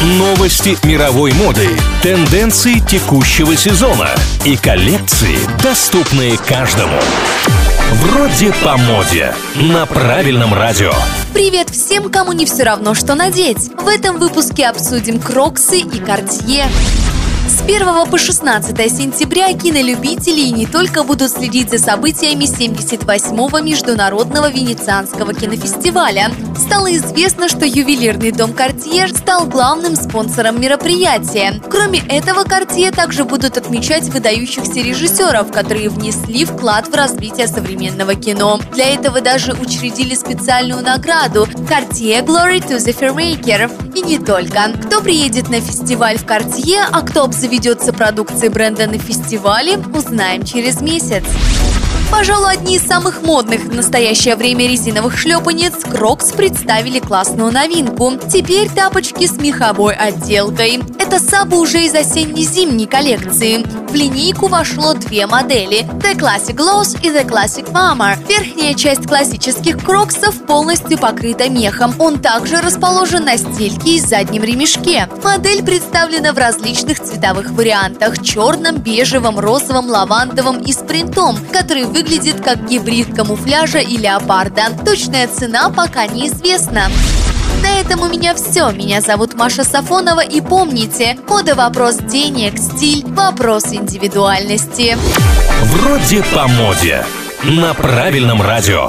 Новости мировой моды, тенденции текущего сезона и коллекции, доступные каждому. Вроде по моде. На правильном радио. Привет всем, кому не все равно, что надеть. В этом выпуске обсудим кроксы и кортье. С 1 по 16 сентября кинолюбители и не только будут следить за событиями 78-го Международного Венецианского кинофестиваля. Стало известно, что ювелирный дом «Кортье» стал главным спонсором мероприятия. Кроме этого, «Кортье» также будут отмечать выдающихся режиссеров, которые внесли вклад в развитие современного кино. Для этого даже учредили специальную награду «Кортье Glory to the Filmmaker». И не только. Кто приедет на фестиваль в «Кортье», а кто заведется продукция бренда на фестивале, узнаем через месяц. Пожалуй, одни из самых модных в настоящее время резиновых шлепанец Crocs представили классную новинку. Теперь тапочки с меховой отделкой. Это сабо уже из осенне-зимней коллекции. В линейку вошло две модели – The Classic Gloss и The Classic Bomber. Верхняя часть классических кроксов полностью покрыта мехом. Он также расположен на стельке и заднем ремешке. Модель представлена в различных цветовых вариантах – черном, бежевом, розовом, лавандовом и с принтом, который вы выглядит как гибрид камуфляжа и леопарда. Точная цена пока неизвестна. На этом у меня все. Меня зовут Маша Сафонова и помните, мода вопрос денег, стиль – вопрос индивидуальности. Вроде по моде. На правильном радио.